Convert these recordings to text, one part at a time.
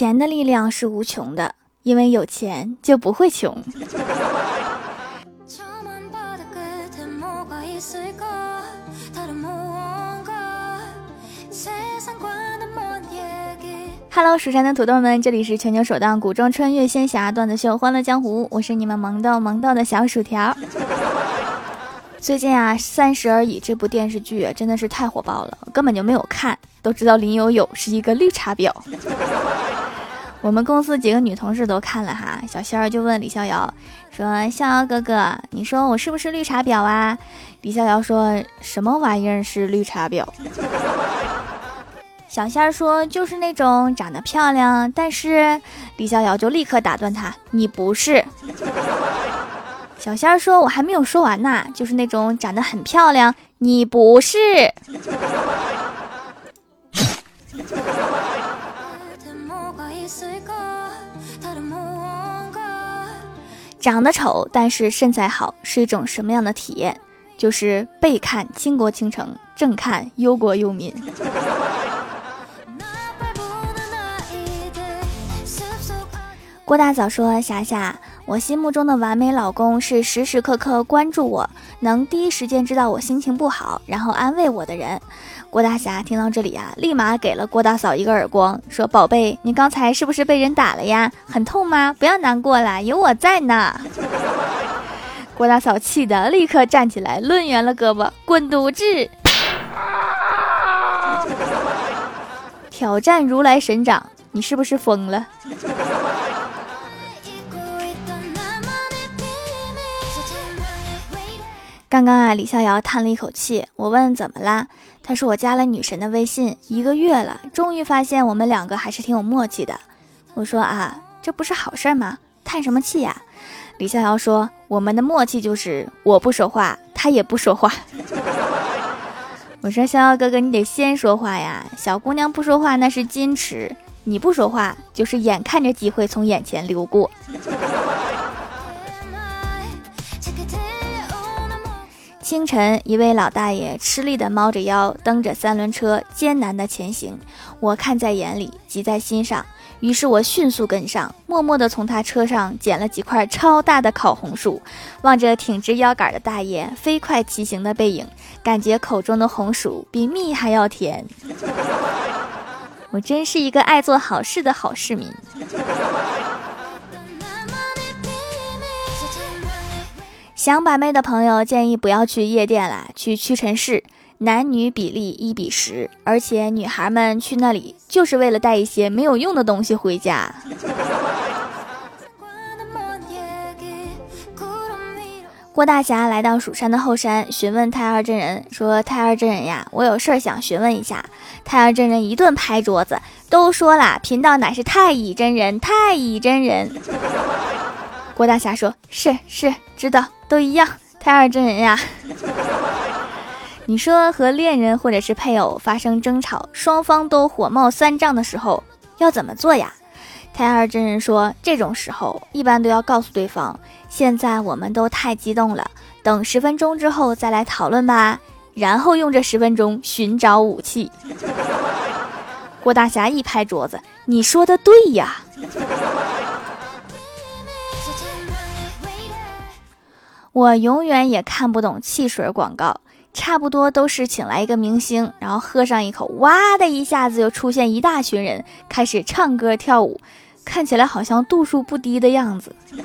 钱的力量是无穷的，因为有钱就不会穷。Hello，蜀山的土豆们，这里是全球首档古装穿越仙侠段子秀《欢乐江湖》，我是你们萌豆萌豆的小薯条。最近啊，《三十而已》这部电视剧真的是太火爆了，根本就没有看，都知道林有有是一个绿茶婊。我们公司几个女同事都看了哈，小仙儿就问李逍遥说：“逍遥哥哥，你说我是不是绿茶婊啊？”李逍遥说什么玩意儿是绿茶婊？小仙儿说就是那种长得漂亮，但是李逍遥就立刻打断他：“你不是。”小仙儿说：“我还没有说完呢，就是那种长得很漂亮，你不是。”长得丑，但是身材好，是一种什么样的体验？就是背看倾国倾城，正看忧国忧民。郭大嫂说：“霞霞，我心目中的完美老公是时时刻刻关注我，能第一时间知道我心情不好，然后安慰我的人。”郭大侠听到这里啊，立马给了郭大嫂一个耳光，说：“宝贝，你刚才是不是被人打了呀？很痛吗？不要难过啦，有我在呢。”郭大嫂气得立刻站起来，抡圆了胳膊，滚犊子！挑战如来神掌，你是不是疯了？刚刚啊，李逍遥叹了一口气。我问怎么啦？他说我加了女神的微信一个月了，终于发现我们两个还是挺有默契的。我说啊，这不是好事吗？叹什么气呀？李逍遥说我们的默契就是我不说话，他也不说话。我说逍遥哥哥，你得先说话呀。小姑娘不说话那是矜持，你不说话就是眼看着机会从眼前流过。清晨，一位老大爷吃力地猫着腰，蹬着三轮车，艰难地前行。我看在眼里，急在心上，于是我迅速跟上，默默地从他车上捡了几块超大的烤红薯，望着挺直腰杆的大爷飞快骑行的背影，感觉口中的红薯比蜜还要甜。我真是一个爱做好事的好市民。想把妹的朋友建议不要去夜店啦，去屈臣氏，男女比例一比十，而且女孩们去那里就是为了带一些没有用的东西回家。郭大侠来到蜀山的后山，询问太二真人说：“太二真人呀，我有事儿想询问一下。”太二真人一顿拍桌子，都说了，贫道乃是太乙真人，太乙真人。郭大侠说：“是是，知道。”都一样，太二真人呀！你说和恋人或者是配偶发生争吵，双方都火冒三丈的时候，要怎么做呀？太二真人说，这种时候一般都要告诉对方，现在我们都太激动了，等十分钟之后再来讨论吧。然后用这十分钟寻找武器。郭大侠一拍桌子：“你说的对呀！”我永远也看不懂汽水广告，差不多都是请来一个明星，然后喝上一口，哇的一下子就出现一大群人开始唱歌跳舞，看起来好像度数不低的样子。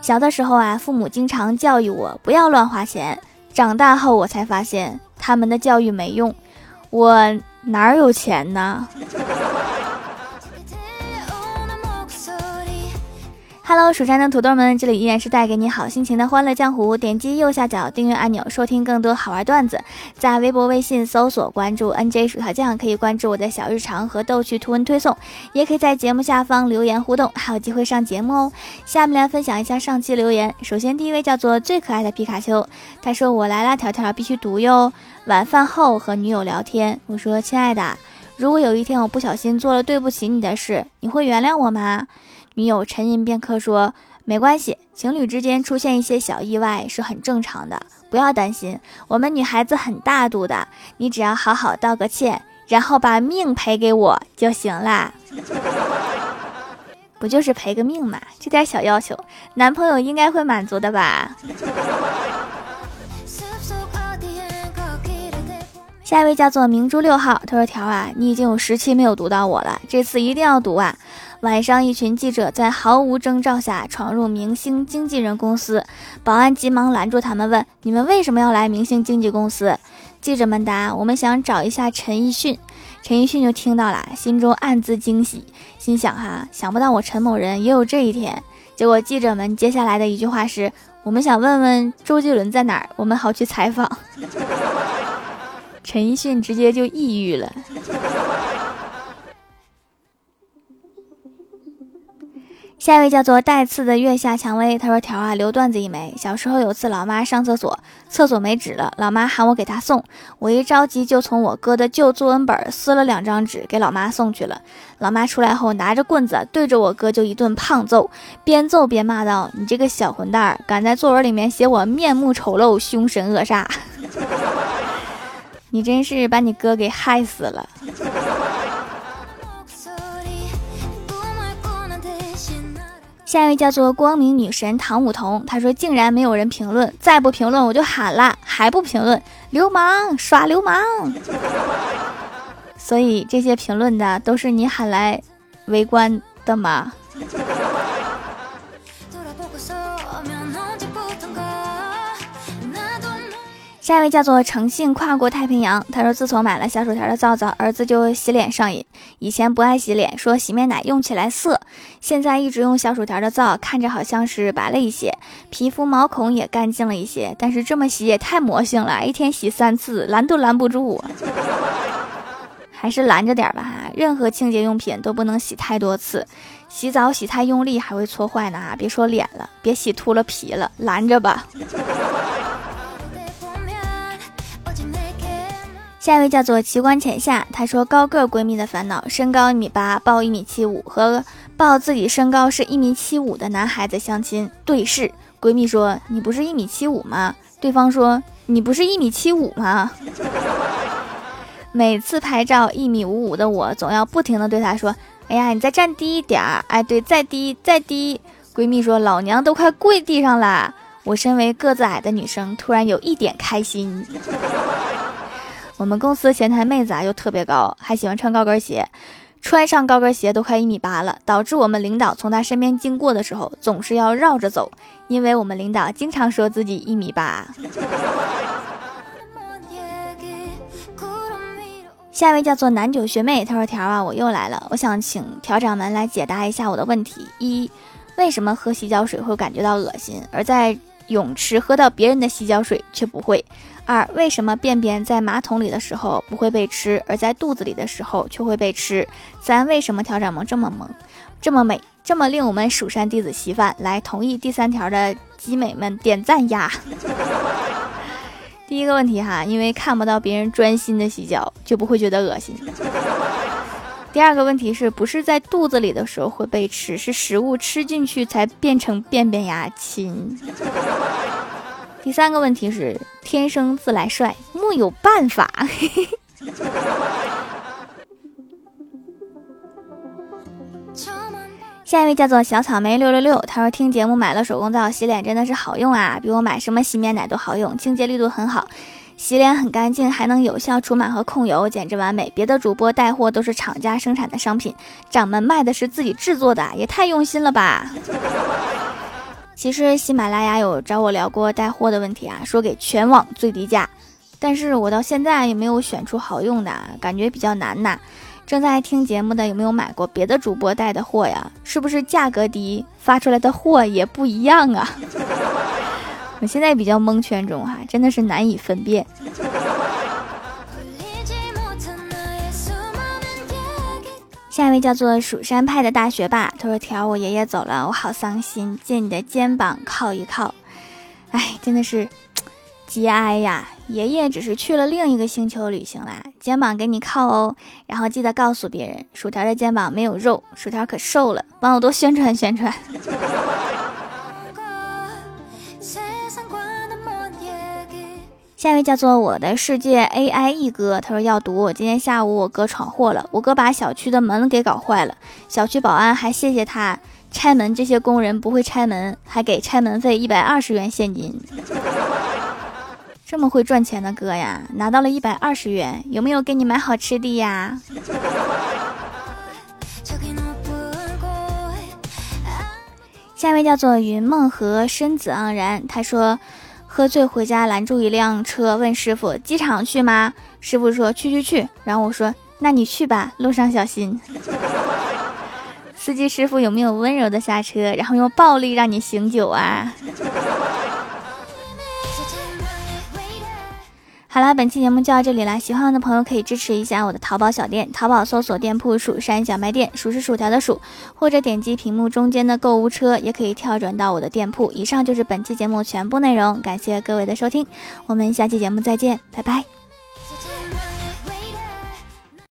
小的时候啊，父母经常教育我不要乱花钱，长大后我才发现他们的教育没用，我哪有钱呢？Hello，蜀山的土豆们，这里依然是带给你好心情的欢乐江湖。点击右下角订阅按钮，收听更多好玩段子。在微博、微信搜索关注 NJ 薯条酱，可以关注我的小日常和逗趣图文推送，也可以在节目下方留言互动，还有机会上节目哦。下面来分享一下上期留言。首先，第一位叫做最可爱的皮卡丘，他说：“我来啦，条条必须读哟。晚饭后和女友聊天，我说：亲爱的，如果有一天我不小心做了对不起你的事，你会原谅我吗？”女友沉吟片刻说：“没关系，情侣之间出现一些小意外是很正常的，不要担心。我们女孩子很大度的，你只要好好道个歉，然后把命赔给我就行啦。不就是赔个命嘛？这点小要求，男朋友应该会满足的吧？下一位叫做明珠六号，他说：“条啊，你已经有十期没有读到我了，这次一定要读啊！”晚上，一群记者在毫无征兆下闯入明星经纪人公司，保安急忙拦住他们，问：“你们为什么要来明星经纪公司？”记者们答：“我们想找一下陈奕迅。”陈奕迅就听到了，心中暗自惊喜，心想：“哈，想不到我陈某人也有这一天。”结果记者们接下来的一句话是：“我们想问问周杰伦在哪儿，我们好去采访。” 陈奕迅直接就抑郁了。下一位叫做带刺的月下蔷薇，他说：“条啊，留段子一枚。小时候有次，老妈上厕所，厕所没纸了，老妈喊我给她送。我一着急，就从我哥的旧作文本撕了两张纸给老妈送去了。老妈出来后，拿着棍子对着我哥就一顿胖揍，边揍边骂道：‘你这个小混蛋，敢在作文里面写我面目丑陋、凶神恶煞！’你真是把你哥给害死了。”下一位叫做光明女神唐舞桐，她说竟然没有人评论，再不评论我就喊了，还不评论，流氓耍流氓。所以这些评论的都是你喊来围观的吗？下一位叫做诚信跨过太平洋，他说自从买了小薯条的皂皂，儿子就洗脸上瘾。以前不爱洗脸，说洗面奶用起来涩，现在一直用小薯条的皂，看着好像是白了一些，皮肤毛孔也干净了一些。但是这么洗也太魔性了，一天洗三次，拦都拦不住。还是拦着点吧哈，任何清洁用品都不能洗太多次，洗澡洗太用力还会搓坏呢哈。别说脸了，别洗秃了皮了，拦着吧。下一位叫做奇观浅夏，她说高个闺蜜的烦恼：身高一米八，报一米七五，和报自己身高是一米七五的男孩子相亲对视。闺蜜说：“你不是一米七五吗？”对方说：“你不是一米七五吗？” 每次拍照一米五五的我，总要不停的对她说：“哎呀，你再站低一点儿，哎，对，再低，再低。”闺蜜说：“老娘都快跪地上了。”我身为个子矮的女生，突然有一点开心。我们公司前台妹子啊，又特别高，还喜欢穿高跟鞋，穿上高跟鞋都快一米八了，导致我们领导从她身边经过的时候，总是要绕着走，因为我们领导经常说自己一米八。下一位叫做南九学妹，她说：“条啊，我又来了，我想请调掌门来解答一下我的问题：一，为什么喝洗脚水会感觉到恶心，而在泳池喝到别人的洗脚水却不会？”二，为什么便便在马桶里的时候不会被吃，而在肚子里的时候却会被吃？三，为什么调掌萌这么萌，这么美，这么令我们蜀山弟子稀饭？来，同意第三条的集美们点赞呀！第一个问题哈，因为看不到别人专心的洗脚，就不会觉得恶心。第二个问题是不是在肚子里的时候会被吃，是食物吃进去才变成便便呀，亲。第三个问题是天生自来帅，木有办法。下一位叫做小草莓六六六，他说听节目买了手工皂洗脸真的是好用啊，比我买什么洗面奶都好用，清洁力度很好，洗脸很干净，还能有效除螨和控油，简直完美。别的主播带货都是厂家生产的商品，掌门卖的是自己制作的，也太用心了吧。其实喜马拉雅有找我聊过带货的问题啊，说给全网最低价，但是我到现在也没有选出好用的，感觉比较难呐。正在听节目的有没有买过别的主播带的货呀？是不是价格低，发出来的货也不一样啊？我现在比较蒙圈中哈，真的是难以分辨。下一位叫做蜀山派的大学霸，他说：“条，我爷爷走了，我好伤心，借你的肩膀靠一靠。”哎，真的是节哀呀！爷爷只是去了另一个星球旅行啦，肩膀给你靠哦。然后记得告诉别人，薯条的肩膀没有肉，薯条可瘦了，帮我多宣传宣传。下一位叫做我的世界 AI 一哥，他说要读。今天下午我哥闯祸了，我哥把小区的门给搞坏了，小区保安还谢谢他拆门，这些工人不会拆门，还给拆门费一百二十元现金。这么会赚钱的哥呀，拿到了一百二十元，有没有给你买好吃的呀？下一位叫做云梦和身子盎然，他说。喝醉回家拦住一辆车，问师傅：“机场去吗？”师傅说：“去去去。”然后我说：“那你去吧，路上小心。”司机师傅有没有温柔的下车，然后用暴力让你醒酒啊？好了，本期节目就到这里了。喜欢我的朋友可以支持一下我的淘宝小店，淘宝搜索店铺“蜀山小卖店”，数是薯条的数，或者点击屏幕中间的购物车，也可以跳转到我的店铺。以上就是本期节目全部内容，感谢各位的收听，我们下期节目再见，拜拜。